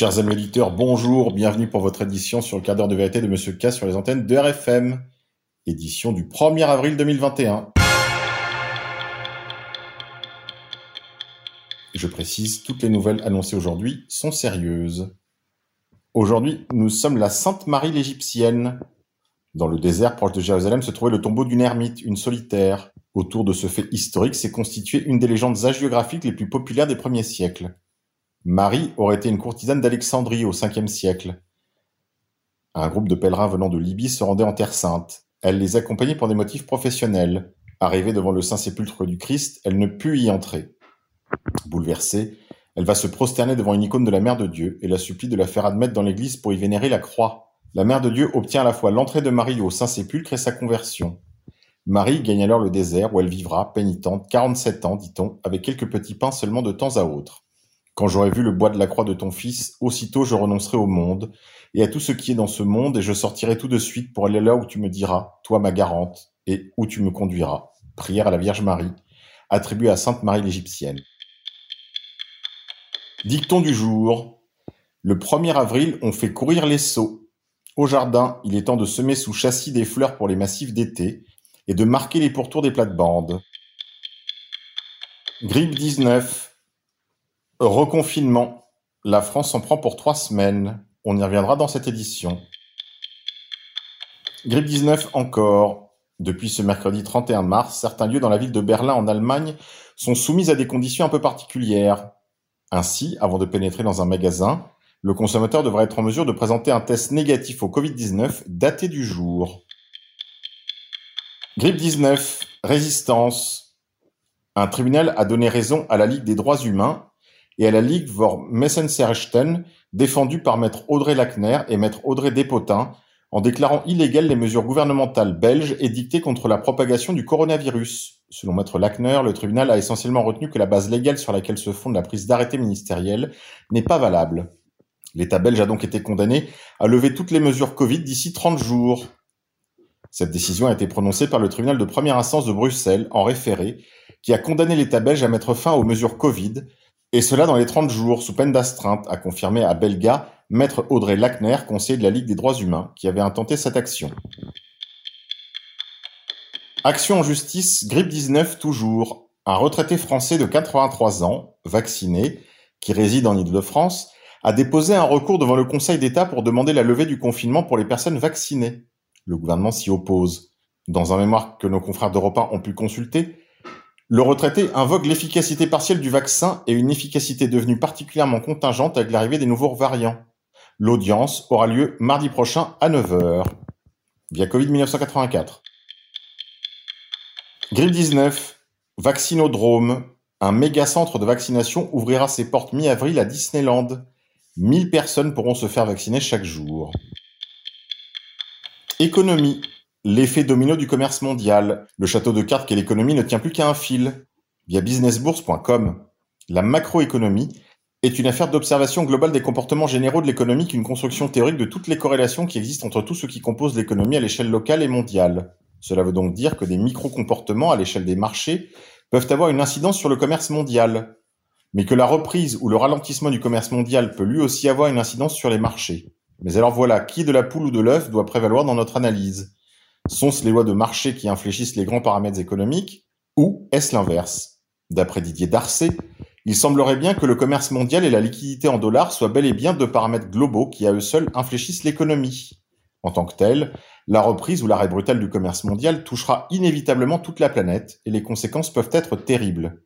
Chers amis auditeurs, bonjour, bienvenue pour votre édition sur le quart d'heure de vérité de Monsieur K sur les antennes de RFM. Édition du 1er avril 2021. Je précise, toutes les nouvelles annoncées aujourd'hui sont sérieuses. Aujourd'hui, nous sommes la Sainte Marie l'Égyptienne. Dans le désert proche de Jérusalem se trouvait le tombeau d'une ermite, une solitaire. Autour de ce fait historique s'est constituée une des légendes hagiographiques les plus populaires des premiers siècles. Marie aurait été une courtisane d'Alexandrie au Ve siècle. Un groupe de pèlerins venant de Libye se rendait en Terre Sainte. Elle les accompagnait pour des motifs professionnels. Arrivée devant le Saint-Sépulcre du Christ, elle ne put y entrer. Bouleversée, elle va se prosterner devant une icône de la Mère de Dieu et la supplie de la faire admettre dans l'église pour y vénérer la croix. La Mère de Dieu obtient à la fois l'entrée de Marie au Saint-Sépulcre et sa conversion. Marie gagne alors le désert où elle vivra, pénitente, 47 ans, dit-on, avec quelques petits pains seulement de temps à autre. Quand j'aurai vu le bois de la croix de ton Fils, aussitôt je renoncerai au monde, et à tout ce qui est dans ce monde, et je sortirai tout de suite pour aller là où tu me diras, toi ma garante, et où tu me conduiras. Prière à la Vierge Marie, attribuée à Sainte Marie l'Égyptienne. Dicton du jour. Le 1er avril, on fait courir les seaux. Au jardin, il est temps de semer sous châssis des fleurs pour les massifs d'été et de marquer les pourtours des plates-bandes. Grippe 19. Reconfinement. La France s'en prend pour trois semaines. On y reviendra dans cette édition. Grippe 19 encore. Depuis ce mercredi 31 mars, certains lieux dans la ville de Berlin en Allemagne sont soumis à des conditions un peu particulières. Ainsi, avant de pénétrer dans un magasin, le consommateur devra être en mesure de présenter un test négatif au Covid-19 daté du jour. Grippe 19, résistance. Un tribunal a donné raison à la Ligue des droits humains et à la Ligue vor Messenserrechten, défendue par maître Audrey Lackner et maître Audrey Despotin, en déclarant illégales les mesures gouvernementales belges édictées contre la propagation du coronavirus. Selon maître Lackner, le tribunal a essentiellement retenu que la base légale sur laquelle se fonde la prise d'arrêté ministériel n'est pas valable. L'État belge a donc été condamné à lever toutes les mesures Covid d'ici 30 jours. Cette décision a été prononcée par le tribunal de première instance de Bruxelles en référé, qui a condamné l'État belge à mettre fin aux mesures Covid et cela dans les 30 jours, sous peine d'astreinte, a confirmé à Belga maître Audrey Lackner, conseiller de la Ligue des droits humains, qui avait intenté cette action. Action en justice, grippe 19 toujours. Un retraité français de 83 ans, vacciné, qui réside en Île-de-France, a déposé un recours devant le Conseil d'État pour demander la levée du confinement pour les personnes vaccinées. Le gouvernement s'y oppose. Dans un mémoire que nos confrères d'Europe ont pu consulter, le retraité invoque l'efficacité partielle du vaccin et une efficacité devenue particulièrement contingente avec l'arrivée des nouveaux variants. L'audience aura lieu mardi prochain à 9h. Via Covid 1984. Grippe 19. Vaccinodrome. Un méga centre de vaccination ouvrira ses portes mi-avril à Disneyland. 1000 personnes pourront se faire vacciner chaque jour. Économie. L'effet domino du commerce mondial. Le château de cartes qu'est l'économie ne tient plus qu'à un fil. Via businessbourse.com. La macroéconomie est une affaire d'observation globale des comportements généraux de l'économie qu'une construction théorique de toutes les corrélations qui existent entre tout ce qui compose l'économie à l'échelle locale et mondiale. Cela veut donc dire que des micro-comportements à l'échelle des marchés peuvent avoir une incidence sur le commerce mondial, mais que la reprise ou le ralentissement du commerce mondial peut lui aussi avoir une incidence sur les marchés. Mais alors voilà, qui de la poule ou de l'œuf doit prévaloir dans notre analyse? Sont-ce les lois de marché qui infléchissent les grands paramètres économiques ou est-ce l'inverse? D'après Didier Darcet, il semblerait bien que le commerce mondial et la liquidité en dollars soient bel et bien deux paramètres globaux qui à eux seuls infléchissent l'économie. En tant que tel, la reprise ou l'arrêt brutal du commerce mondial touchera inévitablement toute la planète et les conséquences peuvent être terribles.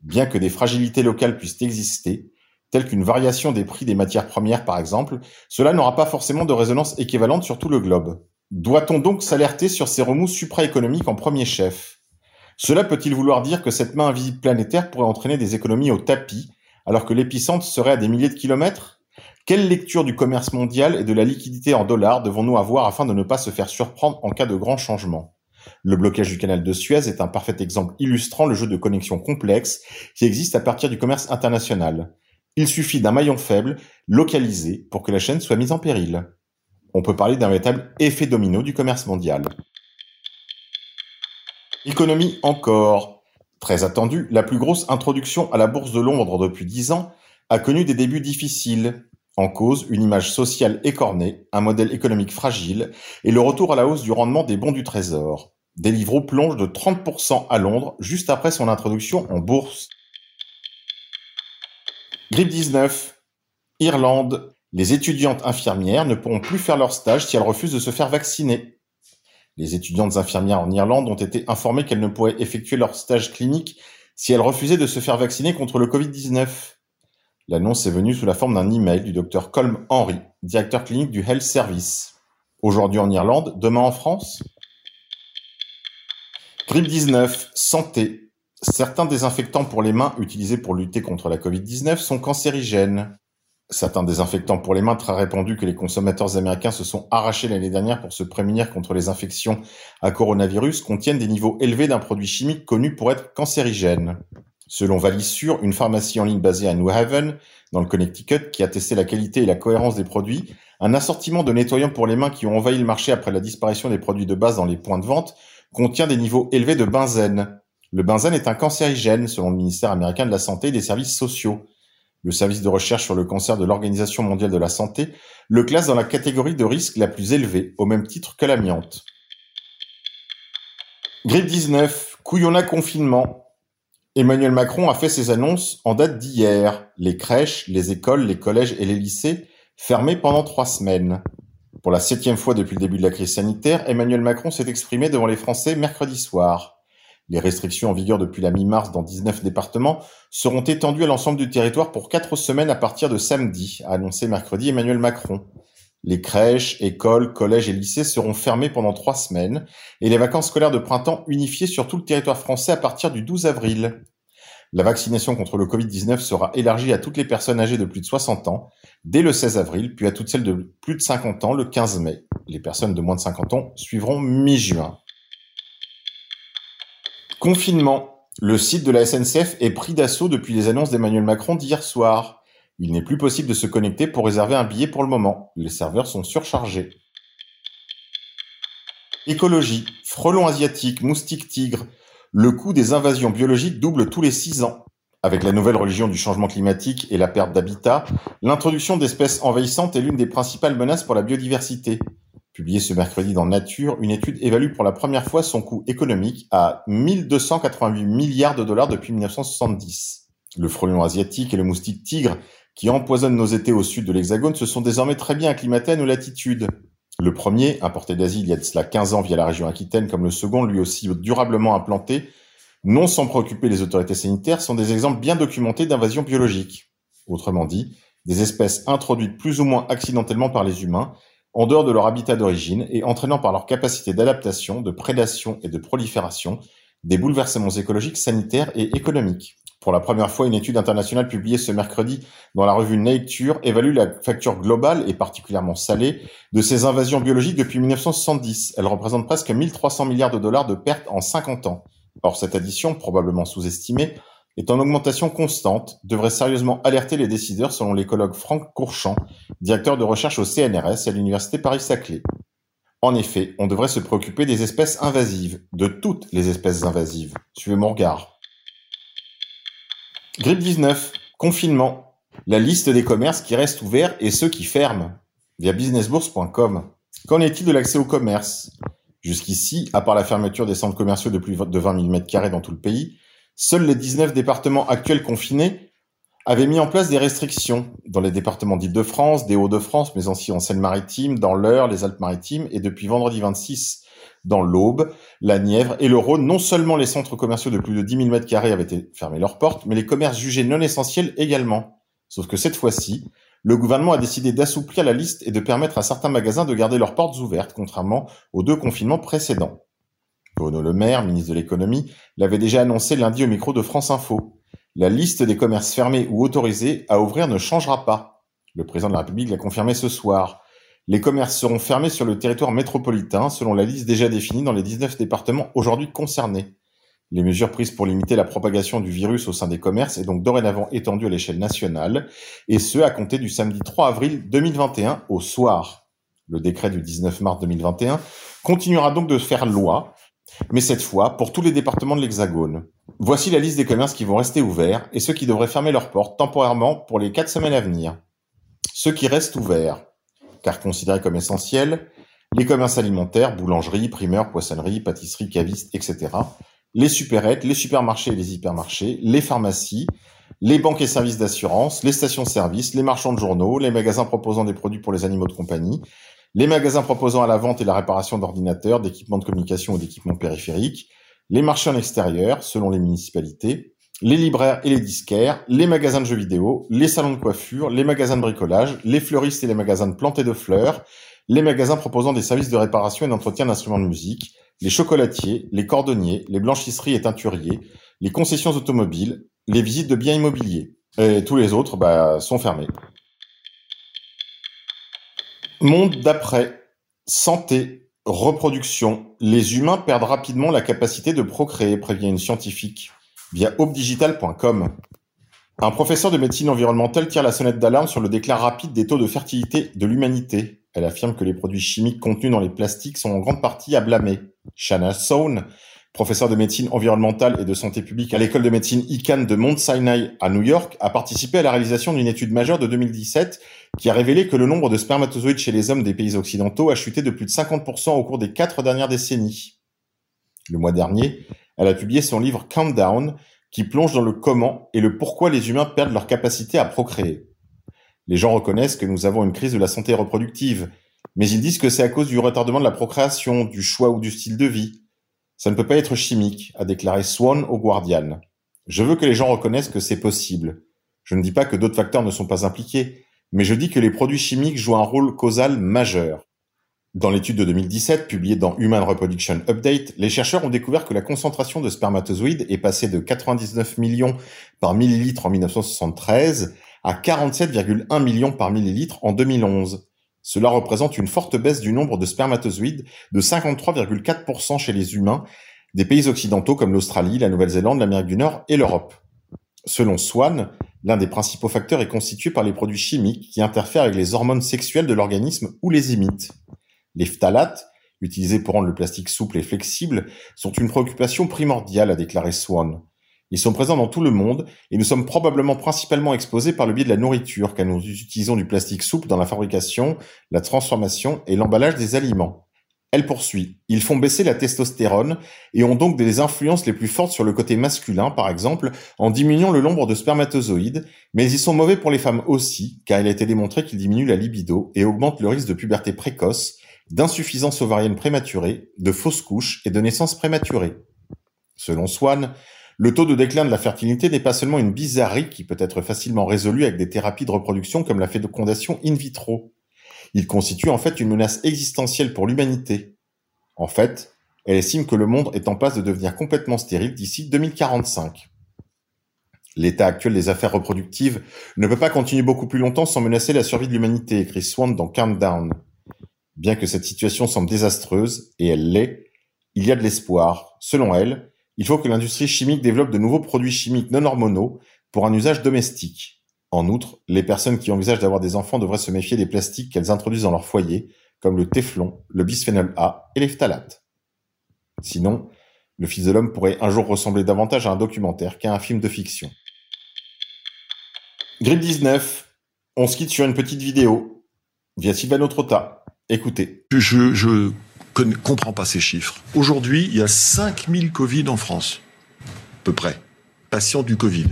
Bien que des fragilités locales puissent exister, telles qu'une variation des prix des matières premières par exemple, cela n'aura pas forcément de résonance équivalente sur tout le globe. Doit-on donc s'alerter sur ces remous supraéconomiques en premier chef? Cela peut-il vouloir dire que cette main invisible planétaire pourrait entraîner des économies au tapis, alors que l'épicentre serait à des milliers de kilomètres? Quelle lecture du commerce mondial et de la liquidité en dollars devons-nous avoir afin de ne pas se faire surprendre en cas de grand changement? Le blocage du canal de Suez est un parfait exemple illustrant le jeu de connexion complexe qui existe à partir du commerce international. Il suffit d'un maillon faible, localisé, pour que la chaîne soit mise en péril on peut parler d'un véritable effet domino du commerce mondial. Économie encore. Très attendue, la plus grosse introduction à la bourse de Londres depuis dix ans a connu des débuts difficiles. En cause, une image sociale écornée, un modèle économique fragile et le retour à la hausse du rendement des bons du trésor. Deliveroo plonge de 30% à Londres juste après son introduction en bourse. Grippe 19. Irlande. Les étudiantes infirmières ne pourront plus faire leur stage si elles refusent de se faire vacciner. Les étudiantes infirmières en Irlande ont été informées qu'elles ne pourraient effectuer leur stage clinique si elles refusaient de se faire vacciner contre le Covid-19. L'annonce est venue sous la forme d'un email du docteur Colm Henry, directeur clinique du Health Service. Aujourd'hui en Irlande, demain en France? Grippe 19, santé. Certains désinfectants pour les mains utilisés pour lutter contre la Covid-19 sont cancérigènes. Certains désinfectants pour les mains très répandus que les consommateurs américains se sont arrachés l'année dernière pour se prémunir contre les infections à coronavirus contiennent des niveaux élevés d'un produit chimique connu pour être cancérigène. Selon Valissure, une pharmacie en ligne basée à New Haven, dans le Connecticut, qui a testé la qualité et la cohérence des produits, un assortiment de nettoyants pour les mains qui ont envahi le marché après la disparition des produits de base dans les points de vente contient des niveaux élevés de benzène. Le benzène est un cancérigène, selon le ministère américain de la Santé et des Services sociaux. Le service de recherche sur le cancer de l'Organisation mondiale de la santé le classe dans la catégorie de risque la plus élevée, au même titre que l'amiante. Grippe 19, couillonna confinement. Emmanuel Macron a fait ses annonces en date d'hier. Les crèches, les écoles, les collèges et les lycées fermés pendant trois semaines. Pour la septième fois depuis le début de la crise sanitaire, Emmanuel Macron s'est exprimé devant les Français mercredi soir. Les restrictions en vigueur depuis la mi-mars dans 19 départements seront étendues à l'ensemble du territoire pour quatre semaines à partir de samedi, a annoncé mercredi Emmanuel Macron. Les crèches, écoles, collèges et lycées seront fermés pendant trois semaines et les vacances scolaires de printemps unifiées sur tout le territoire français à partir du 12 avril. La vaccination contre le Covid-19 sera élargie à toutes les personnes âgées de plus de 60 ans dès le 16 avril, puis à toutes celles de plus de 50 ans le 15 mai. Les personnes de moins de 50 ans suivront mi-juin. Confinement. Le site de la SNCF est pris d'assaut depuis les annonces d'Emmanuel Macron d'hier soir. Il n'est plus possible de se connecter pour réserver un billet pour le moment. Les serveurs sont surchargés. Écologie. Frelons asiatiques, moustiques tigres, le coût des invasions biologiques double tous les six ans. Avec la nouvelle religion du changement climatique et la perte d'habitat, l'introduction d'espèces envahissantes est l'une des principales menaces pour la biodiversité. Publiée ce mercredi dans Nature, une étude évalue pour la première fois son coût économique à 1288 milliards de dollars depuis 1970. Le frelon asiatique et le moustique tigre, qui empoisonnent nos étés au sud de l'Hexagone, se sont désormais très bien acclimatés à nos latitudes. Le premier, importé d'Asie il y a de cela 15 ans via la région Aquitaine, comme le second, lui aussi durablement implanté, non sans préoccuper les autorités sanitaires, sont des exemples bien documentés d'invasion biologique. Autrement dit, des espèces introduites plus ou moins accidentellement par les humains, en dehors de leur habitat d'origine et entraînant par leur capacité d'adaptation, de prédation et de prolifération des bouleversements écologiques, sanitaires et économiques. Pour la première fois, une étude internationale publiée ce mercredi dans la revue Nature évalue la facture globale et particulièrement salée de ces invasions biologiques depuis 1970. Elle représente presque 1300 milliards de dollars de pertes en 50 ans. Or, cette addition, probablement sous-estimée, est en augmentation constante, devrait sérieusement alerter les décideurs selon l'écologue Franck Courchamp, directeur de recherche au CNRS à l'université Paris-Saclay. En effet, on devrait se préoccuper des espèces invasives, de toutes les espèces invasives. Suivez mon regard. Grippe 19, confinement, la liste des commerces qui restent ouverts et ceux qui ferment via businessbourse.com. Qu'en est-il de l'accès au commerce? Jusqu'ici, à part la fermeture des centres commerciaux de plus de 20 000 m2 dans tout le pays, seuls les 19 départements actuels confinés avaient mis en place des restrictions dans les départements d'Île-de-France, des Hauts-de-France, mais aussi en Seine-Maritime, dans l'Eure, les Alpes-Maritimes et depuis vendredi 26 dans l'Aube, la Nièvre et le Rhône, non seulement les centres commerciaux de plus de 10 000 m2 avaient été fermés leurs portes, mais les commerces jugés non essentiels également. Sauf que cette fois-ci, le gouvernement a décidé d'assouplir la liste et de permettre à certains magasins de garder leurs portes ouvertes, contrairement aux deux confinements précédents. Bruno Le Maire, ministre de l'économie, l'avait déjà annoncé lundi au micro de France Info. La liste des commerces fermés ou autorisés à ouvrir ne changera pas. Le président de la République l'a confirmé ce soir. Les commerces seront fermés sur le territoire métropolitain selon la liste déjà définie dans les 19 départements aujourd'hui concernés. Les mesures prises pour limiter la propagation du virus au sein des commerces est donc dorénavant étendues à l'échelle nationale, et ce à compter du samedi 3 avril 2021 au soir. Le décret du 19 mars 2021 continuera donc de faire loi, mais cette fois pour tous les départements de l'Hexagone. Voici la liste des commerces qui vont rester ouverts et ceux qui devraient fermer leurs portes temporairement pour les quatre semaines à venir. ceux qui restent ouverts, car considérés comme essentiels, les commerces alimentaires, boulangeries, primeurs, poissonneries, pâtisseries, cavistes, etc., les supérettes, les supermarchés et les hypermarchés, les pharmacies, les banques et services d'assurance, les stations-service, les marchands de journaux, les magasins proposant des produits pour les animaux de compagnie, les magasins proposant à la vente et la réparation d'ordinateurs, d'équipements de communication ou d'équipements périphériques, les marchés en extérieur, selon les municipalités, les libraires et les disquaires, les magasins de jeux vidéo, les salons de coiffure, les magasins de bricolage, les fleuristes et les magasins de plantes de fleurs, les magasins proposant des services de réparation et d'entretien d'instruments de musique, les chocolatiers, les cordonniers, les blanchisseries et teinturiers, les concessions automobiles, les visites de biens immobiliers. Et tous les autres bah, sont fermés. Monde d'après. Santé, reproduction. Les humains perdent rapidement la capacité de procréer, prévient une scientifique via hopedigital.com. Un professeur de médecine environnementale tire la sonnette d'alarme sur le déclin rapide des taux de fertilité de l'humanité. Elle affirme que les produits chimiques contenus dans les plastiques sont en grande partie à blâmer. Shanna professeur de médecine environnementale et de santé publique à l'école de médecine ICANN de Mount Sinai à New York, a participé à la réalisation d'une étude majeure de 2017 qui a révélé que le nombre de spermatozoïdes chez les hommes des pays occidentaux a chuté de plus de 50% au cours des quatre dernières décennies. Le mois dernier, elle a publié son livre Countdown, qui plonge dans le comment et le pourquoi les humains perdent leur capacité à procréer. Les gens reconnaissent que nous avons une crise de la santé reproductive, mais ils disent que c'est à cause du retardement de la procréation, du choix ou du style de vie. Ça ne peut pas être chimique, a déclaré Swan au Guardian. Je veux que les gens reconnaissent que c'est possible. Je ne dis pas que d'autres facteurs ne sont pas impliqués, mais je dis que les produits chimiques jouent un rôle causal majeur. Dans l'étude de 2017, publiée dans Human Reproduction Update, les chercheurs ont découvert que la concentration de spermatozoïdes est passée de 99 millions par millilitre en 1973 à 47,1 millions par millilitre en 2011. Cela représente une forte baisse du nombre de spermatozoïdes de 53,4% chez les humains des pays occidentaux comme l'Australie, la Nouvelle-Zélande, l'Amérique du Nord et l'Europe. Selon Swan, l'un des principaux facteurs est constitué par les produits chimiques qui interfèrent avec les hormones sexuelles de l'organisme ou les imitent. Les phtalates, utilisés pour rendre le plastique souple et flexible, sont une préoccupation primordiale, a déclaré Swan. Ils sont présents dans tout le monde et nous sommes probablement principalement exposés par le biais de la nourriture car nous utilisons du plastique souple dans la fabrication, la transformation et l'emballage des aliments. Elle poursuit. Ils font baisser la testostérone et ont donc des influences les plus fortes sur le côté masculin, par exemple, en diminuant le nombre de spermatozoïdes, mais ils sont mauvais pour les femmes aussi, car il a été démontré qu'ils diminuent la libido et augmentent le risque de puberté précoce, d'insuffisance ovarienne prématurée, de fausses couches et de naissance prématurée. Selon Swan, le taux de déclin de la fertilité n'est pas seulement une bizarrerie qui peut être facilement résolue avec des thérapies de reproduction comme la fécondation in vitro. Il constitue en fait une menace existentielle pour l'humanité. En fait, elle estime que le monde est en passe de devenir complètement stérile d'ici 2045. L'état actuel des affaires reproductives ne peut pas continuer beaucoup plus longtemps sans menacer la survie de l'humanité, écrit Swan dans Countdown. Bien que cette situation semble désastreuse, et elle l'est, il y a de l'espoir. Selon elle, il faut que l'industrie chimique développe de nouveaux produits chimiques non hormonaux pour un usage domestique. En outre, les personnes qui envisagent d'avoir des enfants devraient se méfier des plastiques qu'elles introduisent dans leur foyer, comme le téflon, le bisphénol A et les phtalates. Sinon, le Fils de l'homme pourrait un jour ressembler davantage à un documentaire qu'à un film de fiction. Grippe 19. On se quitte sur une petite vidéo via Silvano Trotta. Écoutez. Je, je ne comprends pas ces chiffres. Aujourd'hui, il y a 5000 Covid en France, à peu près, patients du Covid.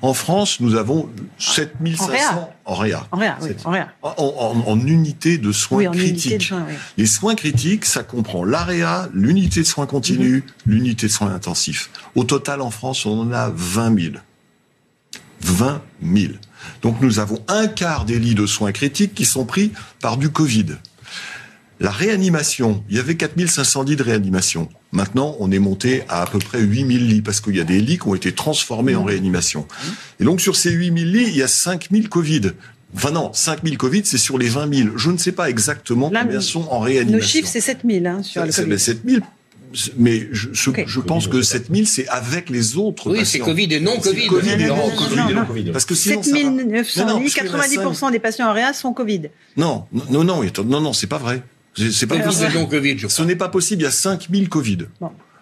En France, nous avons 7500 en réa. En réa, oui, en, réa. En, en, unité de soins oui, critiques. De soins, oui. Les soins critiques, ça comprend l'AREA, l'unité de soins continus, mm-hmm. l'unité de soins intensifs. Au total, en France, on en a 20 000. 20 000. Donc nous avons un quart des lits de soins critiques qui sont pris par du Covid. La réanimation, il y avait 4500 lits de réanimation. Maintenant, on est monté à à peu près 8000 lits parce qu'il y a des lits qui ont été transformés en réanimation. Et donc sur ces 8000 lits, il y a 5000 Covid. Enfin non, 5000 Covid, c'est sur les 20 000. Je ne sais pas exactement combien sont en réanimation. Le chiffre, c'est 7000 hein, sur le Covid. 7000 mais je, je, pense que 7000, c'est avec les autres Oui, c'est Covid et non Covid. COVID et non, Covid. Parce que 7900 lits, 90% des patients en réa sont Covid. Non, non, non, non, non, c'est pas vrai. C'est pas possible. COVID, Ce n'est pas possible. Il y a 5000 Covid.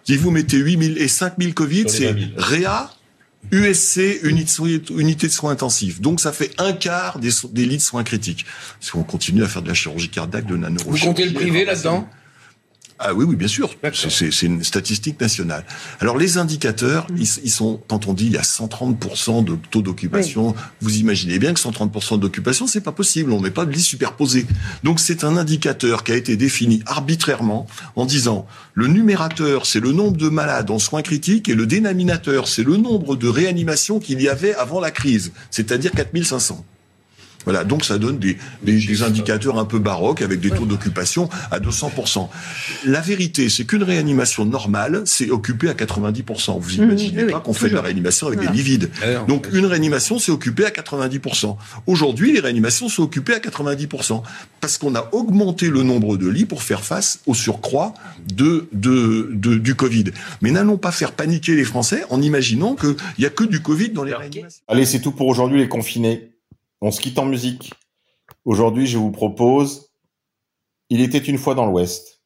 Si vous mettez 8000 et 5000 Covid, c'est Réa USC, unité de soins intensifs. Donc ça fait un quart des, des lits de soins critiques. Si on continue à faire de la chirurgie cardiaque, de la Vous comptez le privé là-dedans ah oui, oui, bien sûr. C'est une statistique nationale. Alors les indicateurs, mm. ils, sont, quand on dit il y a 130% de taux d'occupation, vous imaginez bien que 130% d'occupation, c'est pas possible. On met pas de lit superposé. Donc c'est un indicateur qui a été défini arbitrairement en disant le numérateur, c'est le nombre de malades en soins critiques et le dénominateur, c'est le nombre de réanimations qu'il y avait avant la crise, c'est-à-dire 4500. Voilà, donc ça donne des, des, indicateurs un peu baroques avec des taux d'occupation à 200%. La vérité, c'est qu'une réanimation normale, c'est occupé à 90%. Vous mmh, imaginez pas qu'on fait de la réanimation avec des lits vides. Donc une réanimation, c'est occupé à 90%. Aujourd'hui, les réanimations sont occupées à 90% parce qu'on a augmenté le nombre de lits pour faire face au surcroît de, de, de du Covid. Mais n'allons pas faire paniquer les Français en imaginant qu'il n'y a que du Covid dans les réanimations. Allez, c'est tout pour aujourd'hui les confinés. On se quitte en musique. Aujourd'hui, je vous propose Il était une fois dans l'Ouest.